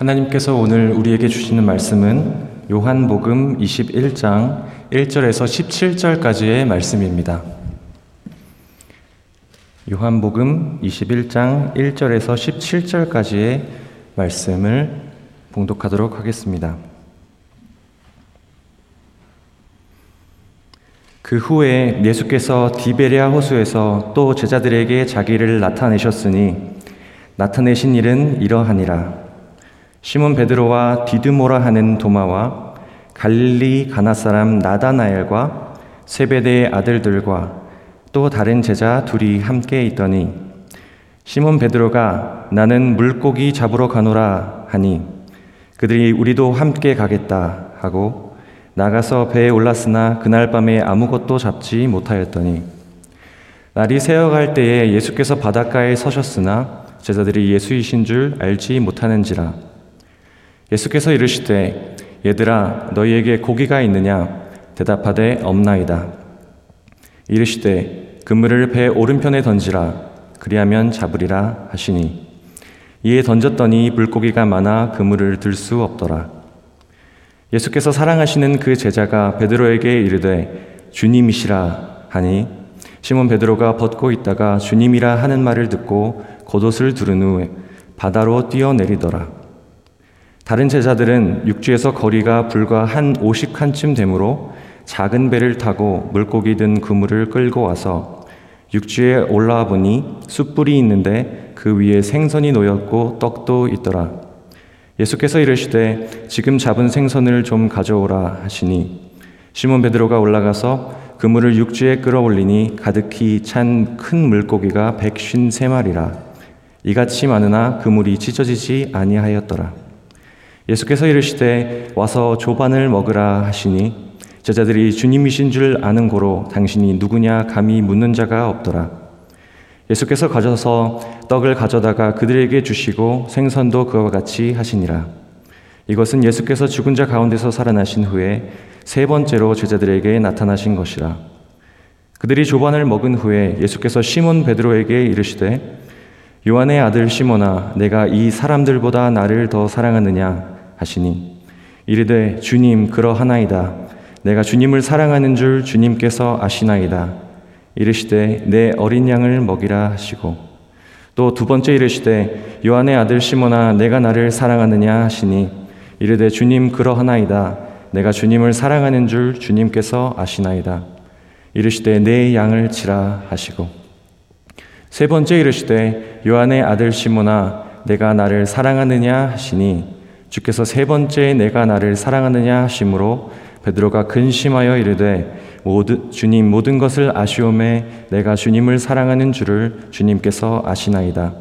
하나님께서 오늘 우리에게 주시는 말씀은 요한복음 21장 1절에서 17절까지의 말씀입니다. 요한복음 21장 1절에서 17절까지의 말씀을 봉독하도록 하겠습니다. 그 후에 예수께서 디베리아 호수에서 또 제자들에게 자기를 나타내셨으니 나타내신 일은 이러하니라. 시몬 베드로와 디드모라 하는 도마와 갈릴리 가나 사람 나다나엘과 세베대의 아들들과 또 다른 제자 둘이 함께 있더니 시몬 베드로가 나는 물고기 잡으러 가노라 하니 그들이 우리도 함께 가겠다 하고 나가서 배에 올랐으나 그날 밤에 아무것도 잡지 못하였더니 날이 새어갈 때에 예수께서 바닷가에 서셨으나 제자들이 예수이신 줄 알지 못하는지라 예수께서 이르시되 얘들아 너희에게 고기가 있느냐? 대답하되 없나이다. 이르시되 그물을 배 오른편에 던지라. 그리하면 잡으리라 하시니. 이에 던졌더니 물고기가 많아 그물을 들 수 없더라. 예수께서 사랑하시는 그 제자가 베드로에게 이르되 주님이시라 하니 시몬 베드로가 벗고 있다가 주님이라 하는 말을 듣고 겉옷을 두른 후 바다로 뛰어내리더라 다른 제자들은 육지에서 거리가 불과 한 오십 칸쯤 되므로 작은 배를 타고 물고기 든 그물을 끌고 와서 육지에 올라와 보니 숯불이 있는데 그 위에 생선이 놓였고 떡도 있더라. 예수께서 이르시되 지금 잡은 생선을 좀 가져오라 하시니 시몬 베드로가 올라가서 그물을 육지에 끌어올리니 가득히 찬 큰 물고기가 백쉰 세 마리라 이같이 많으나 그물이 찢어지지 아니하였더라. 예수께서 이르시되 와서 조반을 먹으라 하시니 제자들이 주님이신 줄 아는 고로 당신이 누구냐 감히 묻는 자가 없더라. 예수께서 가져서 떡을 가져다가 그들에게 주시고 생선도 그와 같이 하시니라. 이것은 예수께서 죽은 자 가운데서 살아나신 후에 세 번째로 제자들에게 나타나신 것이라. 그들이 조반을 먹은 후에 예수께서 시몬 베드로에게 이르시되 요한의 아들 시몬아 내가 이 사람들보다 나를 더 사랑하느냐 하시니 이르되 주님 그러하나이다. 내가 주님을 사랑하는 줄 주님께서 아시나이다. 이르시되 내 어린 양을 먹이라 하시고 또 두 번째 이르시되 요한의 아들 시몬아 내가 나를 사랑하느냐 하시니 이르되 주님 그러하나이다. 내가 주님을 사랑하는 줄 주님께서 아시나이다. 이르시되 내 양을 치라 하시고 세 번째 이르시되 요한의 아들 시몬아 내가 나를 사랑하느냐 하시니 주께서 세 번째 내가 나를 사랑하느냐 하심으로 베드로가 근심하여 이르되 모든 주님 모든 것을 아시오매 내가 주님을 사랑하는 줄을 주님께서 아시나이다.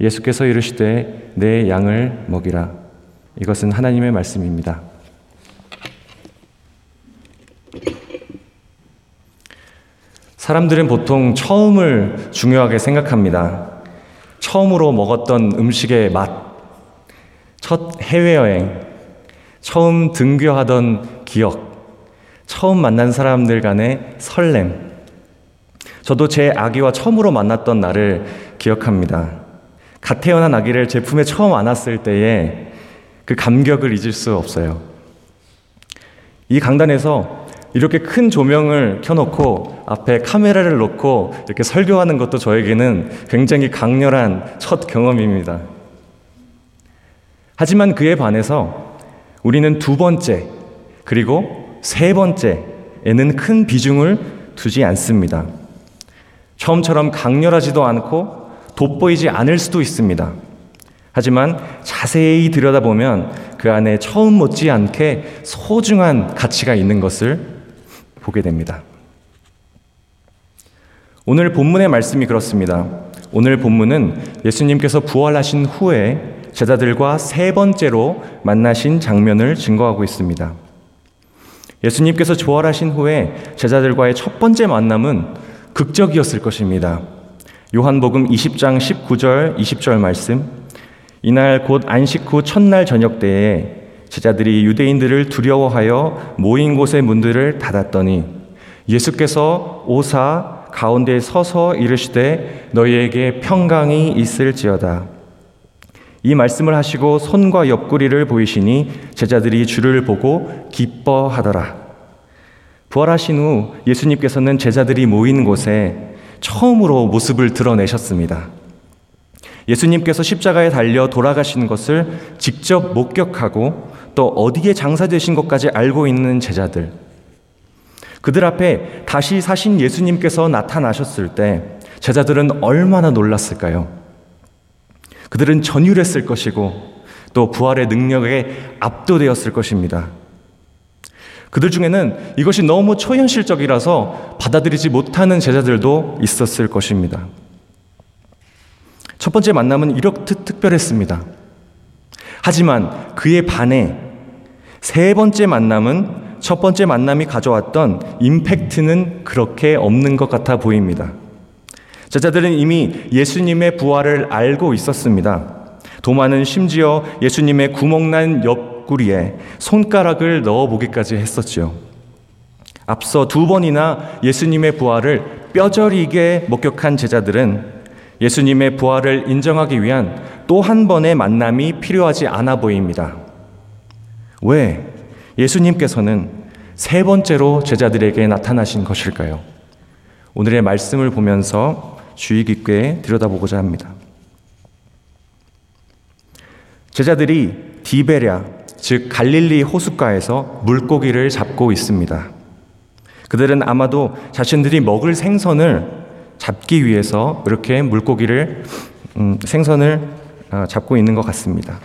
예수께서 이르시되 내 양을 먹이라. 이것은 하나님의 말씀입니다. 사람들은 보통 처음을 중요하게 생각합니다. 처음으로 먹었던 음식의 맛, 첫 해외여행, 처음 등교하던 기억, 처음 만난 사람들 간의 설렘. 저도 제 아기와 처음으로 만났던 날을 기억합니다. 갓 태어난 아기를 제 품에 처음 안았을 때의 그 감격을 잊을 수 없어요. 이 강단에서 이렇게 큰 조명을 켜놓고 앞에 카메라를 놓고 이렇게 설교하는 것도 저에게는 굉장히 강렬한 첫 경험입니다. 하지만 그에 반해서 우리는 두 번째, 그리고 세 번째에는 큰 비중을 두지 않습니다. 처음처럼 강렬하지도 않고 돋보이지 않을 수도 있습니다. 하지만 자세히 들여다보면 그 안에 처음 못지않게 소중한 가치가 있는 것을 보게 됩니다. 오늘 본문의 말씀이 그렇습니다. 오늘 본문은 예수님께서 부활하신 후에 제자들과 세 번째로 만나신 장면을 증거하고 있습니다. 예수님께서 부활하신 후에 제자들과의 첫 번째 만남은 극적이었을 것입니다. 요한복음 20장 19절, 20절 말씀. 이날 곧 안식 후 첫날 저녁 때에 제자들이 유대인들을 두려워하여 모인 곳의 문들을 닫았더니 예수께서 오사 가운데 서서 이르시되 너희에게 평강이 있을지어다. 이 말씀을 하시고 손과 옆구리를 보이시니 제자들이 주를 보고 기뻐하더라. 부활하신 후 예수님께서는 제자들이 모인 곳에 처음으로 모습을 드러내셨습니다. 예수님께서 십자가에 달려 돌아가신 것을 직접 목격하고 또 어디에 장사되신 것까지 알고 있는 제자들. 그들 앞에 다시 사신 예수님께서 나타나셨을 때 제자들은 얼마나 놀랐을까요? 그들은 전율했을 것이고 또 부활의 능력에 압도되었을 것입니다. 그들 중에는 이것이 너무 초현실적이라서 받아들이지 못하는 제자들도 있었을 것입니다. 첫 번째 만남은 이렇듯 특별했습니다. 하지만 그에 반해 세 번째 만남은 첫 번째 만남이 가져왔던 임팩트는 그렇게 없는 것 같아 보입니다. 제자들은 이미 예수님의 부활을 알고 있었습니다. 도마는 심지어 예수님의 구멍난 옆구리에 손가락을 넣어보기까지 했었지요. 앞서 두 번이나 예수님의 부활을 뼈저리게 목격한 제자들은 예수님의 부활을 인정하기 위한 또 한 번의 만남이 필요하지 않아 보입니다. 왜 예수님께서는 세 번째로 제자들에게 나타나신 것일까요? 오늘의 말씀을 보면서 주의 깊게 들여다보고자 합니다. 제자들이 디베랴, 즉 갈릴리 호숫가에서 물고기를 잡고 있습니다. 그들은 아마도 자신들이 먹을 생선을 잡기 위해서 이렇게 물고기를 음, 생선을 아, 잡고 있는 것 같습니다.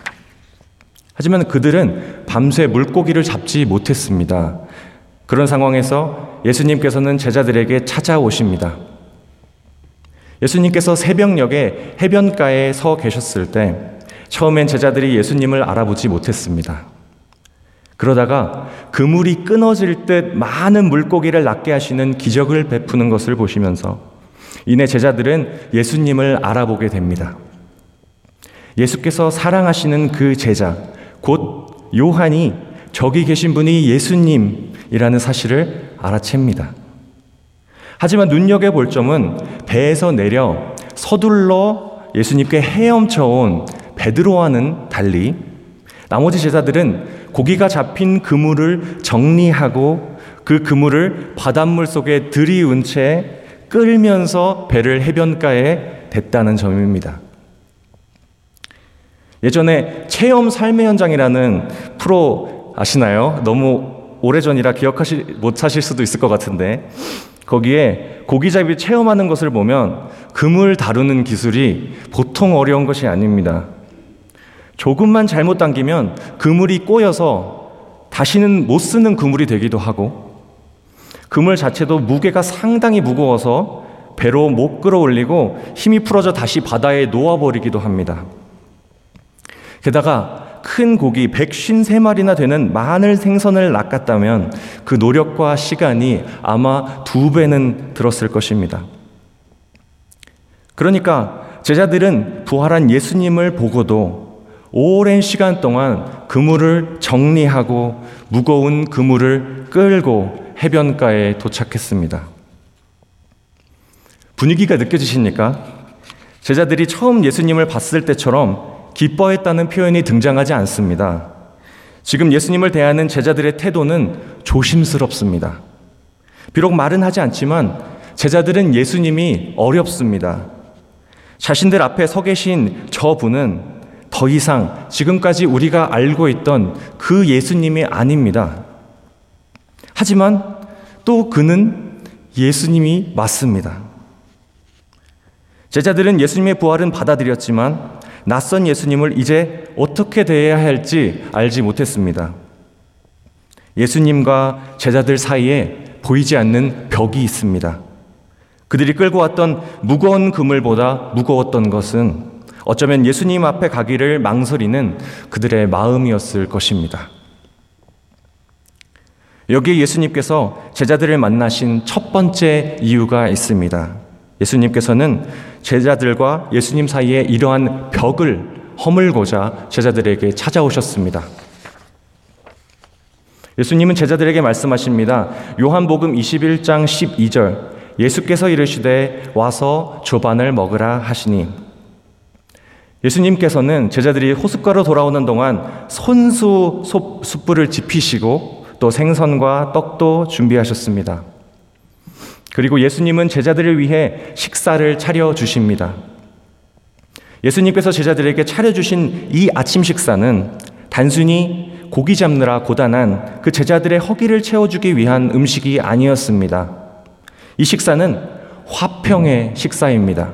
하지만 그들은 밤새 물고기를 잡지 못했습니다. 그런 상황에서 예수님께서는 제자들에게 찾아오십니다. 예수님께서 새벽녘에 해변가에 서 계셨을 때 처음엔 제자들이 예수님을 알아보지 못했습니다. 그러다가 그물이 끊어질 듯 많은 물고기를 낚게 하시는 기적을 베푸는 것을 보시면서 이내 제자들은 예수님을 알아보게 됩니다. 예수께서 사랑하시는 그 제자, 곧 요한이 저기 계신 분이 예수님이라는 사실을 알아챕니다. 하지만 눈여겨볼 점은 배에서 내려 서둘러 예수님께 헤엄쳐 온 베드로와는 달리 나머지 제자들은 고기가 잡힌 그물을 정리하고 그 그물을 바닷물 속에 들이운 채 끌면서 배를 해변가에 댔다는 점입니다. 예전에 체험 삶의 현장이라는 프로 아시나요? 너무 오래전이라 기억하시 못하실 수도 있을 것 같은데 거기에 고기잡이 체험하는 것을 보면 금을 다루는 기술이 보통 어려운 것이 아닙니다. 조금만 잘못 당기면 그물이 꼬여서 다시는 못 쓰는 그물이 되기도 하고 그물 자체도 무게가 상당히 무거워서 배로 못 끌어올리고 힘이 풀어져 다시 바다에 놓아버리기도 합니다. 게다가 큰 고기 153마리나 되는 마늘 생선을 낚았다면 그 노력과 시간이 아마 두 배는 들었을 것입니다. 그러니까 제자들은 부활한 예수님을 보고도 오랜 시간 동안 그물을 정리하고 무거운 그물을 끌고 해변가에 도착했습니다. 분위기가 느껴지십니까? 제자들이 처음 예수님을 봤을 때처럼 기뻐했다는 표현이 등장하지 않습니다. 지금 예수님을 대하는 제자들의 태도는 조심스럽습니다. 비록 말은 하지 않지만 제자들은 예수님이 어렵습니다. 자신들 앞에 서 계신 저 분은 더 이상 지금까지 우리가 알고 있던 그 예수님이 아닙니다. 하지만 또 그는 예수님이 맞습니다. 제자들은 예수님의 부활은 받아들였지만 낯선 예수님을 이제 어떻게 대해야 할지 알지 못했습니다. 예수님과 제자들 사이에 보이지 않는 벽이 있습니다. 그들이 끌고 왔던 무거운 그물보다 무거웠던 것은 어쩌면 예수님 앞에 가기를 망설이는 그들의 마음이었을 것입니다. 여기에 예수님께서 제자들을 만나신 첫 번째 이유가 있습니다. 예수님께서는 제자들과 예수님 사이에 이러한 벽을 허물고자 제자들에게 찾아오셨습니다. 예수님은 제자들에게 말씀하십니다. 요한복음 21장 12절 예수께서 이르시되 와서 조반을 먹으라 하시니 예수님께서는 제자들이 호숫가로 돌아오는 동안 손수 숯불을 지피시고 또 생선과 떡도 준비하셨습니다. 그리고 예수님은 제자들을 위해 식사를 차려 주십니다. 예수님께서 제자들에게 차려주신 이 아침 식사는 단순히 고기 잡느라 고단한 그 제자들의 허기를 채워주기 위한 음식이 아니었습니다. 이 식사는 화평의 식사입니다.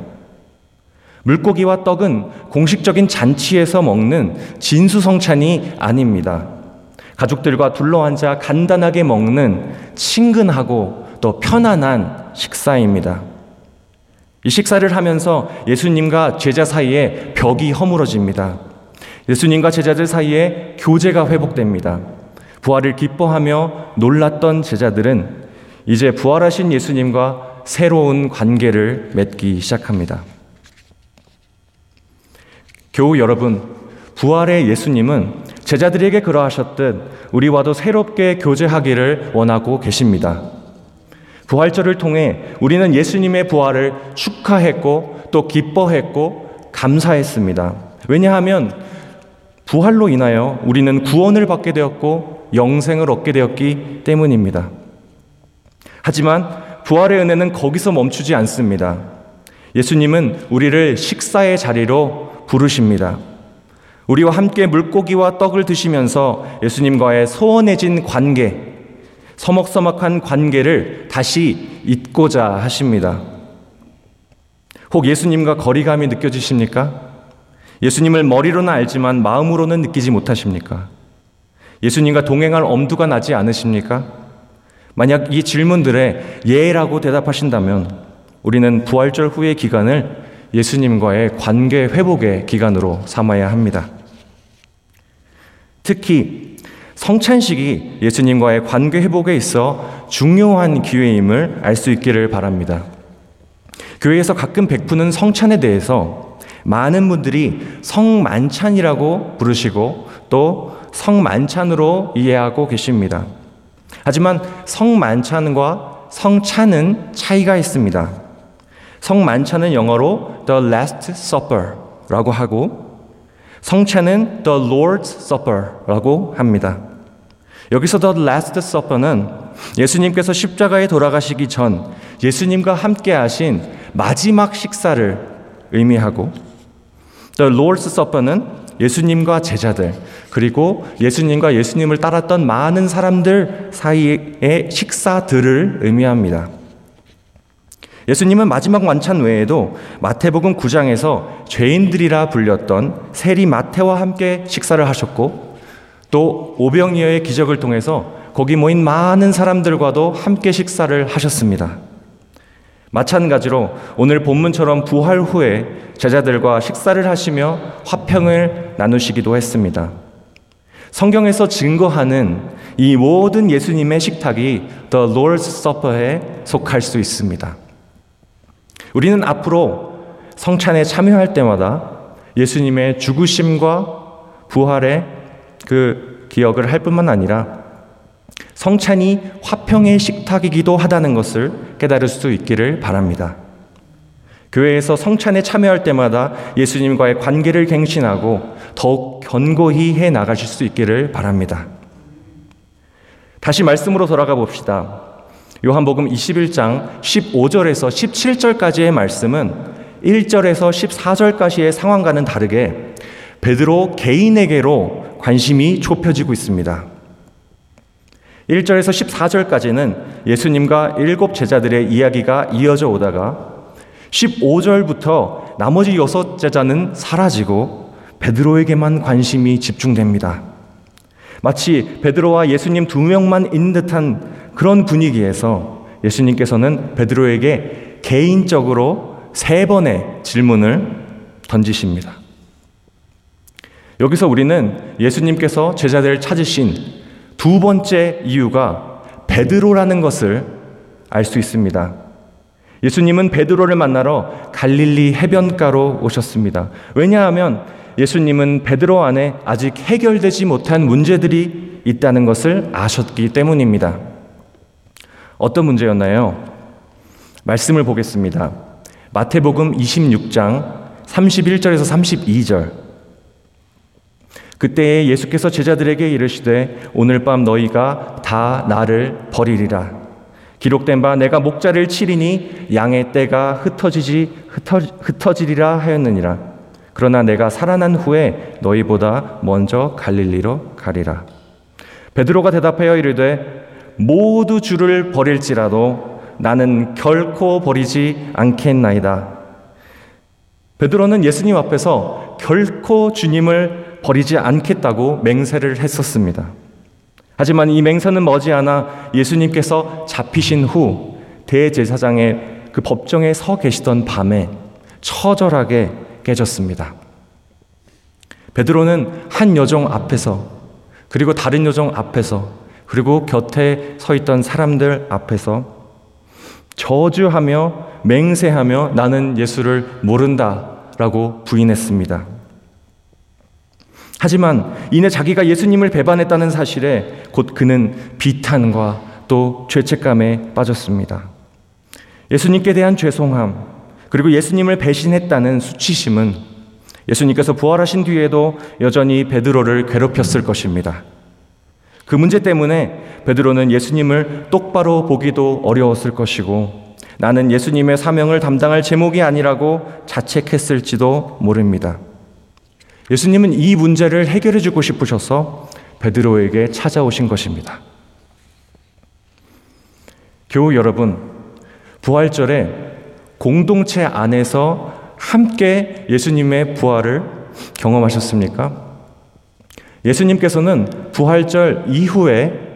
물고기와 떡은 공식적인 잔치에서 먹는 진수성찬이 아닙니다. 가족들과 둘러앉아 간단하게 먹는 친근하고 또 편안한 식사입니다. 이 식사를 하면서 예수님과 제자 사이에 벽이 허물어집니다. 예수님과 제자들 사이에 교제가 회복됩니다. 부활을 기뻐하며 놀랐던 제자들은 이제 부활하신 예수님과 새로운 관계를 맺기 시작합니다. 교우 여러분, 부활의 예수님은 제자들에게 그러하셨듯 우리와도 새롭게 교제하기를 원하고 계십니다. 부활절을 통해 우리는 예수님의 부활을 축하했고 또 기뻐했고 감사했습니다. 왜냐하면 부활로 인하여 우리는 구원을 받게 되었고 영생을 얻게 되었기 때문입니다. 하지만 부활의 은혜는 거기서 멈추지 않습니다. 예수님은 우리를 식사의 자리로 부르십니다. 우리와 함께 물고기와 떡을 드시면서 예수님과의 소원해진 관계, 서먹서먹한 관계를 다시 잊고자 하십니다. 혹 예수님과 거리감이 느껴지십니까? 예수님을 머리로는 알지만 마음으로는 느끼지 못하십니까? 예수님과 동행할 엄두가 나지 않으십니까? 만약 이 질문들에 예라고 대답하신다면 우리는 부활절 후의 기간을 예수님과의 관계 회복의 기간으로 삼아야 합니다. 특히 성찬식이 예수님과의 관계 회복에 있어 중요한 기회임을 알 수 있기를 바랍니다. 교회에서 가끔 베푸는 성찬에 대해서 많은 분들이 성만찬이라고 부르시고 또 성만찬으로 이해하고 계십니다. 하지만 성만찬과 성찬은 차이가 있습니다. 성만찬은 영어로 the last supper라고 하고 성찬은 the Lord's Supper라고 합니다. 여기서 the Last Supper는 예수님께서 십자가에 돌아가시기 전 예수님과 함께 하신 마지막 식사를 의미하고 the Lord's Supper는 예수님과 제자들 그리고 예수님과 예수님을 따랐던 많은 사람들 사이의 식사들을 의미합니다. 예수님은 마지막 만찬 외에도 마태복음 9장에서 죄인들이라 불렸던 세리 마태와 함께 식사를 하셨고 또 오병이어의 기적을 통해서 거기 모인 많은 사람들과도 함께 식사를 하셨습니다. 마찬가지로 오늘 본문처럼 부활 후에 제자들과 식사를 하시며 화평을 나누시기도 했습니다. 성경에서 증거하는 이 모든 예수님의 식탁이 The Lord's Supper에 속할 수 있습니다. 우리는 앞으로 성찬에 참여할 때마다 예수님의 죽으심과 부활의 그 기억을 할 뿐만 아니라 성찬이 화평의 식탁이기도 하다는 것을 깨달을 수 있기를 바랍니다. 교회에서 성찬에 참여할 때마다 예수님과의 관계를 갱신하고 더욱 견고히 해 나가실 수 있기를 바랍니다. 다시 말씀으로 돌아가 봅시다. 요한복음 21장 15절에서 17절까지의 말씀은 1절에서 14절까지의 상황과는 다르게 베드로 개인에게로 관심이 좁혀지고 있습니다. 1절에서 14절까지는 예수님과 일곱 제자들의 이야기가 이어져 오다가 15절부터 나머지 여섯 제자는 사라지고 베드로에게만 관심이 집중됩니다. 마치 베드로와 예수님 두 명만 있는 듯한 그런 분위기에서 예수님께서는 베드로에게 개인적으로 세 번의 질문을 던지십니다. 여기서 우리는 예수님께서 제자들을 찾으신 두 번째 이유가 베드로라는 것을 알 수 있습니다. 예수님은 베드로를 만나러 갈릴리 해변가로 오셨습니다. 왜냐하면 예수님은 베드로 안에 아직 해결되지 못한 문제들이 있다는 것을 아셨기 때문입니다. 어떤 문제였나요? 말씀을 보겠습니다. 마태복음 26장 31절에서 32절. 그때 예수께서 제자들에게 이르시되 오늘 밤 너희가 다 나를 버리리라. 기록된 바 내가 목자를 치리니 양의 떼가 흩어지지 흩어, 흩어지리라 하였느니라. 그러나 내가 살아난 후에 너희보다 먼저 갈릴리로 가리라. 베드로가 대답하여 이르되 모두 주를 버릴지라도 나는 결코 버리지 않겠나이다. 베드로는 예수님 앞에서 결코 주님을 버리지 않겠다고 맹세를 했었습니다. 하지만 이 맹세는 머지않아 예수님께서 잡히신 후 대제사장의 그 법정에 서 계시던 밤에 처절하게 깨졌습니다. 베드로는 한 여종 앞에서 그리고 다른 여종 앞에서 그리고 곁에 서 있던 사람들 앞에서 저주하며 맹세하며 나는 예수를 모른다라고 부인했습니다. 하지만 이내 자기가 예수님을 배반했다는 사실에 곧 그는 비탄과 또 죄책감에 빠졌습니다. 예수님께 대한 죄송함, 그리고 예수님을 배신했다는 수치심은 예수님께서 부활하신 뒤에도 여전히 베드로를 괴롭혔을 것입니다. 그 문제 때문에 베드로는 예수님을 똑바로 보기도 어려웠을 것이고 나는 예수님의 사명을 담당할 제목이 아니라고 자책했을지도 모릅니다. 예수님은 이 문제를 해결해 주고 싶으셔서 베드로에게 찾아오신 것입니다. 교우 여러분, 부활절에 공동체 안에서 함께 예수님의 부활을 경험하셨습니까? 예수님께서는 부활절 이후에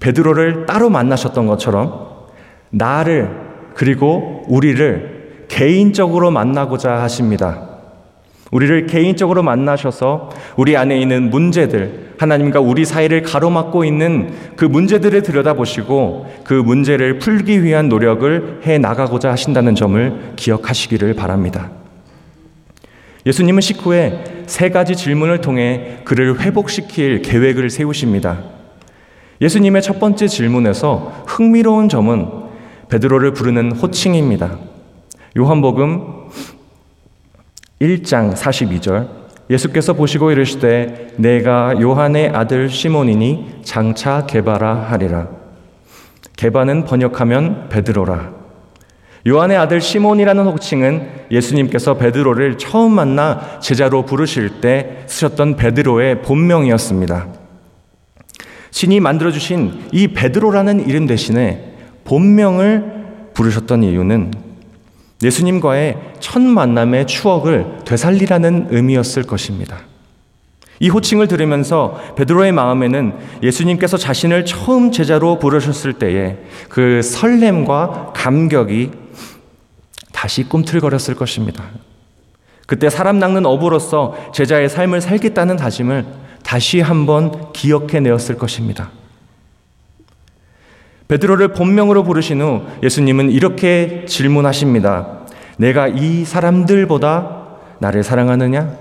베드로를 따로 만나셨던 것처럼 나를 그리고 우리를 개인적으로 만나고자 하십니다. 우리를 개인적으로 만나셔서 우리 안에 있는 문제들, 하나님과 우리 사이를 가로막고 있는 그 문제들을 들여다보시고 그 문제를 풀기 위한 노력을 해 나가고자 하신다는 점을 기억하시기를 바랍니다. 예수님은 식후에 세 가지 질문을 통해 그를 회복시킬 계획을 세우십니다. 예수님의 첫 번째 질문에서 흥미로운 점은 베드로를 부르는 호칭입니다. 요한복음 1장 42절 예수께서 보시고 이르시되 내가 요한의 아들 시몬이니 장차 개바라 하리라. 개바는 번역하면 베드로라. 요한의 아들 시몬이라는 호칭은 예수님께서 베드로를 처음 만나 제자로 부르실 때 쓰셨던 베드로의 본명이었습니다. 신이 만들어주신 이 베드로라는 이름 대신에 본명을 부르셨던 이유는 예수님과의 첫 만남의 추억을 되살리라는 의미였을 것입니다. 이 호칭을 들으면서 베드로의 마음에는 예수님께서 자신을 처음 제자로 부르셨을 때의 그 설렘과 감격이 다시 꿈틀거렸을 것입니다. 그때 사람 낚는 어부로서 제자의 삶을 살겠다는 다짐을 다시 한번 기억해 내었을 것입니다. 베드로를 본명으로 부르신 후 예수님은 이렇게 질문하십니다. 내가 이 사람들보다 나를 사랑하느냐?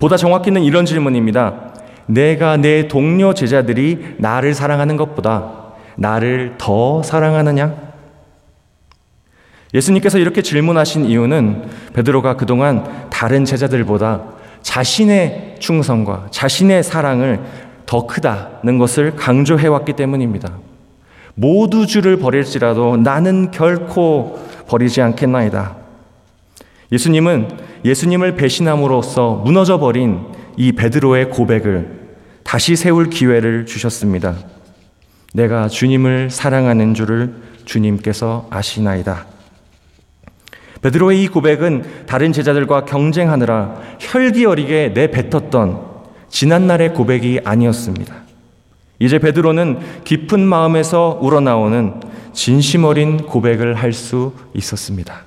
보다 정확히는 이런 질문입니다. 내가 내 동료 제자들이 나를 사랑하는 것보다 나를 더 사랑하느냐? 예수님께서 이렇게 질문하신 이유는 베드로가 그동안 다른 제자들보다 자신의 충성과 자신의 사랑을 더 크다는 것을 강조해 왔기 때문입니다. 모두 주를 버릴지라도 나는 결코 버리지 않겠나이다. 예수님은 예수님을 배신함으로써 무너져 버린 이 베드로의 고백을 다시 세울 기회를 주셨습니다. 내가 주님을 사랑하는 줄을 주님께서 아시나이다. 베드로의 이 고백은 다른 제자들과 경쟁하느라 혈기 어리게 내뱉었던 지난날의 고백이 아니었습니다. 이제 베드로는 깊은 마음에서 우러나오는 진심 어린 고백을 할 수 있었습니다.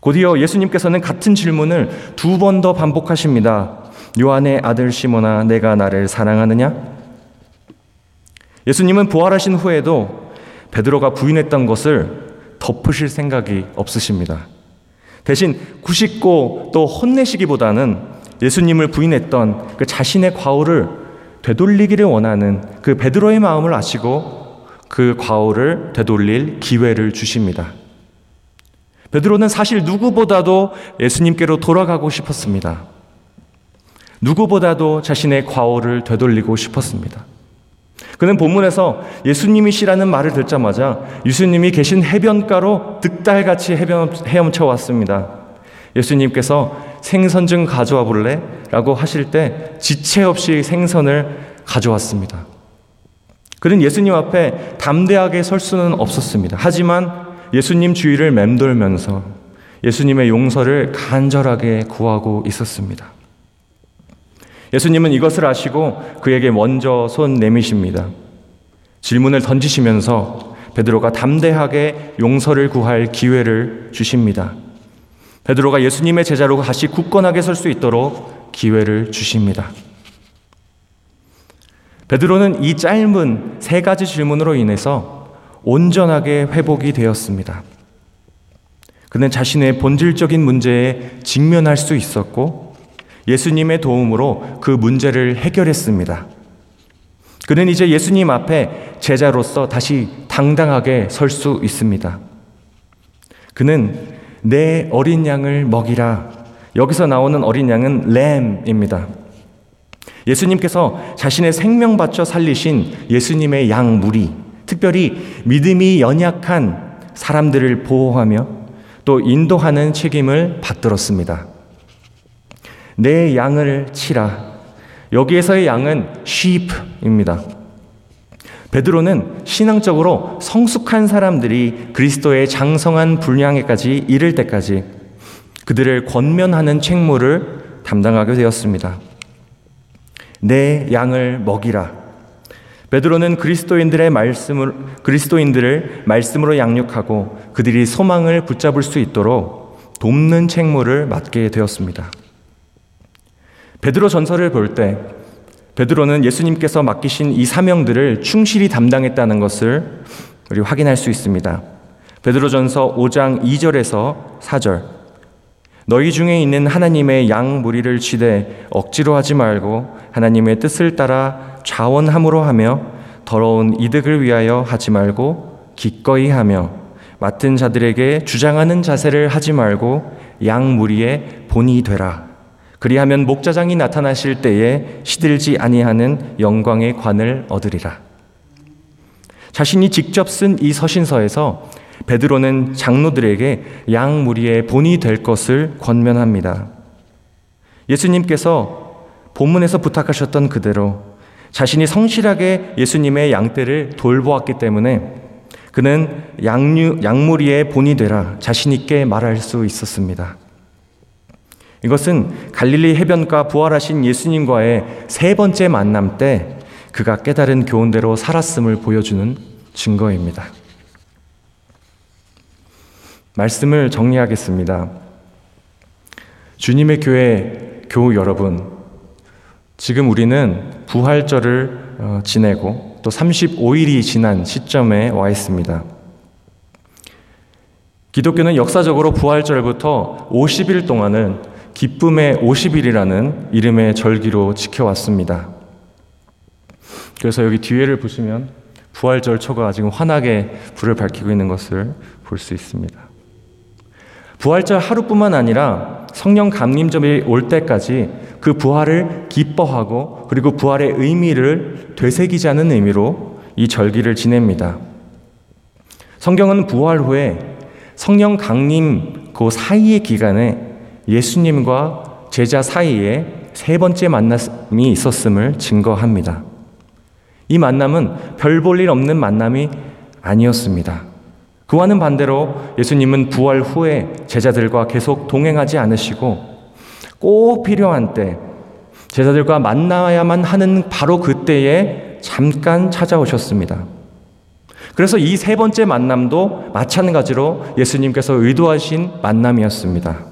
곧이어 예수님께서는 같은 질문을 두 번 더 반복하십니다. 요한의 아들 시모나 내가 나를 사랑하느냐? 예수님은 부활하신 후에도 베드로가 부인했던 것을 덮으실 생각이 없으십니다. 대신 구식고 또 혼내시기보다는 예수님을 부인했던 그 자신의 과오를 되돌리기를 원하는 그 베드로의 마음을 아시고 그 과오를 되돌릴 기회를 주십니다. 베드로는 사실 누구보다도 예수님께로 돌아가고 싶었습니다. 누구보다도 자신의 과오를 되돌리고 싶었습니다. 그는 본문에서 예수님이시라는 말을 듣자마자 예수님이 계신 해변가로 득달같이 헤엄쳐 왔습니다. 예수님께서 생선 좀 가져와 볼래? 라고 하실 때 지체 없이 생선을 가져왔습니다. 그는 예수님 앞에 담대하게 설 수는 없었습니다. 하지만 예수님 주위를 맴돌면서 예수님의 용서를 간절하게 구하고 있었습니다. 예수님은 이것을 아시고 그에게 먼저 손 내미십니다. 질문을 던지시면서 베드로가 담대하게 용서를 구할 기회를 주십니다. 베드로가 예수님의 제자로 다시 굳건하게 설 수 있도록 기회를 주십니다. 베드로는 이 짧은 세 가지 질문으로 인해서 온전하게 회복이 되었습니다. 그는 자신의 본질적인 문제에 직면할 수 있었고 예수님의 도움으로 그 문제를 해결했습니다. 그는 이제 예수님 앞에 제자로서 다시 당당하게 설 수 있습니다. 그는 내 어린 양을 먹이라. 여기서 나오는 어린 양은 램입니다. 예수님께서 자신의 생명 바쳐 살리신 예수님의 양 무리, 특별히 믿음이 연약한 사람들을 보호하며 또 인도하는 책임을 받들었습니다. 내 양을 치라. 여기에서의 양은 sheep입니다. 베드로는 신앙적으로 성숙한 사람들이 그리스도의 장성한 분량에까지 이를 때까지 그들을 권면하는 책무를 담당하게 되었습니다. 내 양을 먹이라. 베드로는 그리스도인들의 말씀을 그리스도인들을 말씀으로 양육하고 그들이 소망을 붙잡을 수 있도록 돕는 책무를 맡게 되었습니다. 베드로 전설을 볼때 베드로는 예수님께서 맡기신 이 사명들을 충실히 담당했다는 것을 우리 확인할 수 있습니다. 베드로전서 5장 2절에서 4절 너희 중에 있는 하나님의 양 무리를 치되 억지로 하지 말고 하나님의 뜻을 따라 자원함으로 하며 더러운 이득을 위하여 하지 말고 기꺼이 하며 맡은 자들에게 주장하는 자세를 하지 말고 양 무리의 본이 되라. 그리하면 목자장이 나타나실 때에 시들지 아니하는 영광의 관을 얻으리라. 자신이 직접 쓴 이 서신서에서 베드로는 장로들에게 양 무리의 본이 될 것을 권면합니다. 예수님께서 본문에서 부탁하셨던 그대로 자신이 성실하게 예수님의 양떼를 돌보았기 때문에 그는 양류, 양무리의 본이 되라 자신있게 말할 수 있었습니다. 이것은 갈릴리 해변가 부활하신 예수님과의 세 번째 만남 때 그가 깨달은 교훈대로 살았음을 보여주는 증거입니다. 말씀을 정리하겠습니다. 주님의 교회 교우 여러분, 지금 우리는 부활절을 어, 지내고 또 35일이 지난 시점에 와 있습니다. 기독교는 역사적으로 부활절부터 50일 동안은 기쁨의 50일이라는 이름의 절기로 지켜왔습니다. 그래서 여기 뒤에를 보시면 부활절 초가 지금 환하게 불을 밝히고 있는 것을 볼 수 있습니다. 부활절 하루뿐만 아니라 성령 감림점이 올 때까지 그 부활을 기뻐하고 그리고 부활의 의미를 되새기자는 의미로 이 절기를 지냅니다. 성경은 부활 후에 성령 강림 그 사이의 기간에 예수님과 제자 사이에 세 번째 만남이 있었음을 증거합니다. 이 만남은 별 볼 일 없는 만남이 아니었습니다. 그와는 반대로 예수님은 부활 후에 제자들과 계속 동행하지 않으시고 꼭 필요한 때 제자들과 만나야만 하는 바로 그때에 잠깐 찾아오셨습니다. 그래서 이 세 번째 만남도 마찬가지로 예수님께서 의도하신 만남이었습니다.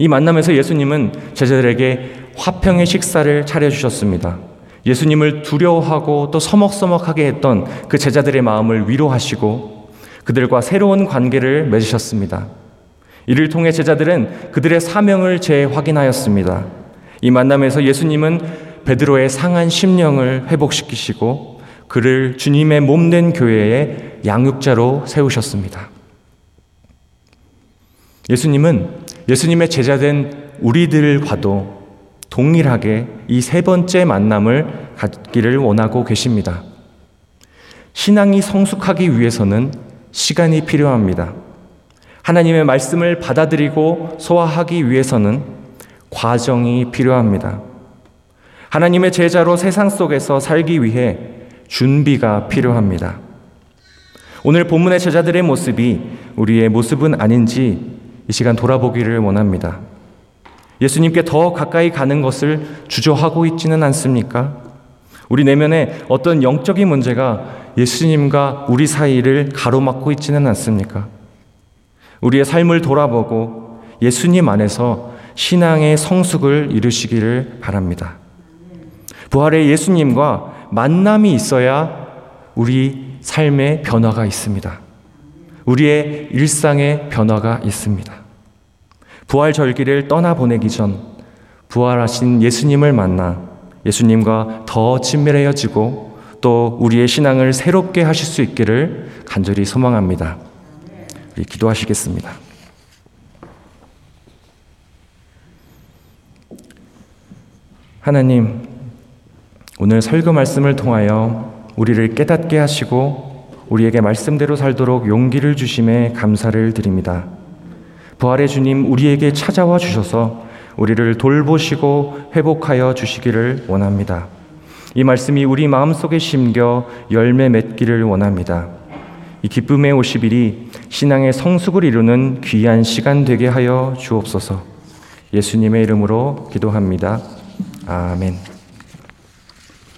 이 만남에서 예수님은 제자들에게 화평의 식사를 차려주셨습니다. 예수님을 두려워하고 또 서먹서먹하게 했던 그 제자들의 마음을 위로하시고 그들과 새로운 관계를 맺으셨습니다. 이를 통해 제자들은 그들의 사명을 재확인하였습니다. 이 만남에서 예수님은 베드로의 상한 심령을 회복시키시고 그를 주님의 몸된 교회의 양육자로 세우셨습니다. 예수님은 예수님의 제자된 우리들과도 동일하게 이 세 번째 만남을 갖기를 원하고 계십니다. 신앙이 성숙하기 위해서는 시간이 필요합니다. 하나님의 말씀을 받아들이고 소화하기 위해서는 과정이 필요합니다. 하나님의 제자로 세상 속에서 살기 위해 준비가 필요합니다. 오늘 본문의 제자들의 모습이 우리의 모습은 아닌지 이 시간 돌아보기를 원합니다. 예수님께 더 가까이 가는 것을 주저하고 있지는 않습니까? 우리 내면에 어떤 영적인 문제가 예수님과 우리 사이를 가로막고 있지는 않습니까? 우리의 삶을 돌아보고 예수님 안에서 신앙의 성숙을 이루시기를 바랍니다. 부활의 예수님과 만남이 있어야 우리 삶의 변화가 있습니다. 우리의 일상의 변화가 있습니다. 부활 절기를 떠나보내기 전 부활하신 예수님을 만나 예수님과 더 친밀해지고 또 우리의 신앙을 새롭게 하실 수 있기를 간절히 소망합니다. 우리 기도하시겠습니다. 하나님, 오늘 설교 말씀을 통하여 우리를 깨닫게 하시고 우리에게 말씀대로 살도록 용기를 주심에 감사를 드립니다. 부활의 주님 우리에게 찾아와 주셔서 우리를 돌보시고 회복하여 주시기를 원합니다. 이 말씀이 우리 마음속에 심겨 열매 맺기를 원합니다. 이 기쁨의 50일이 신앙의 성숙을 이루는 귀한 시간 되게 하여 주옵소서. 예수님의 이름으로 기도합니다. 아멘.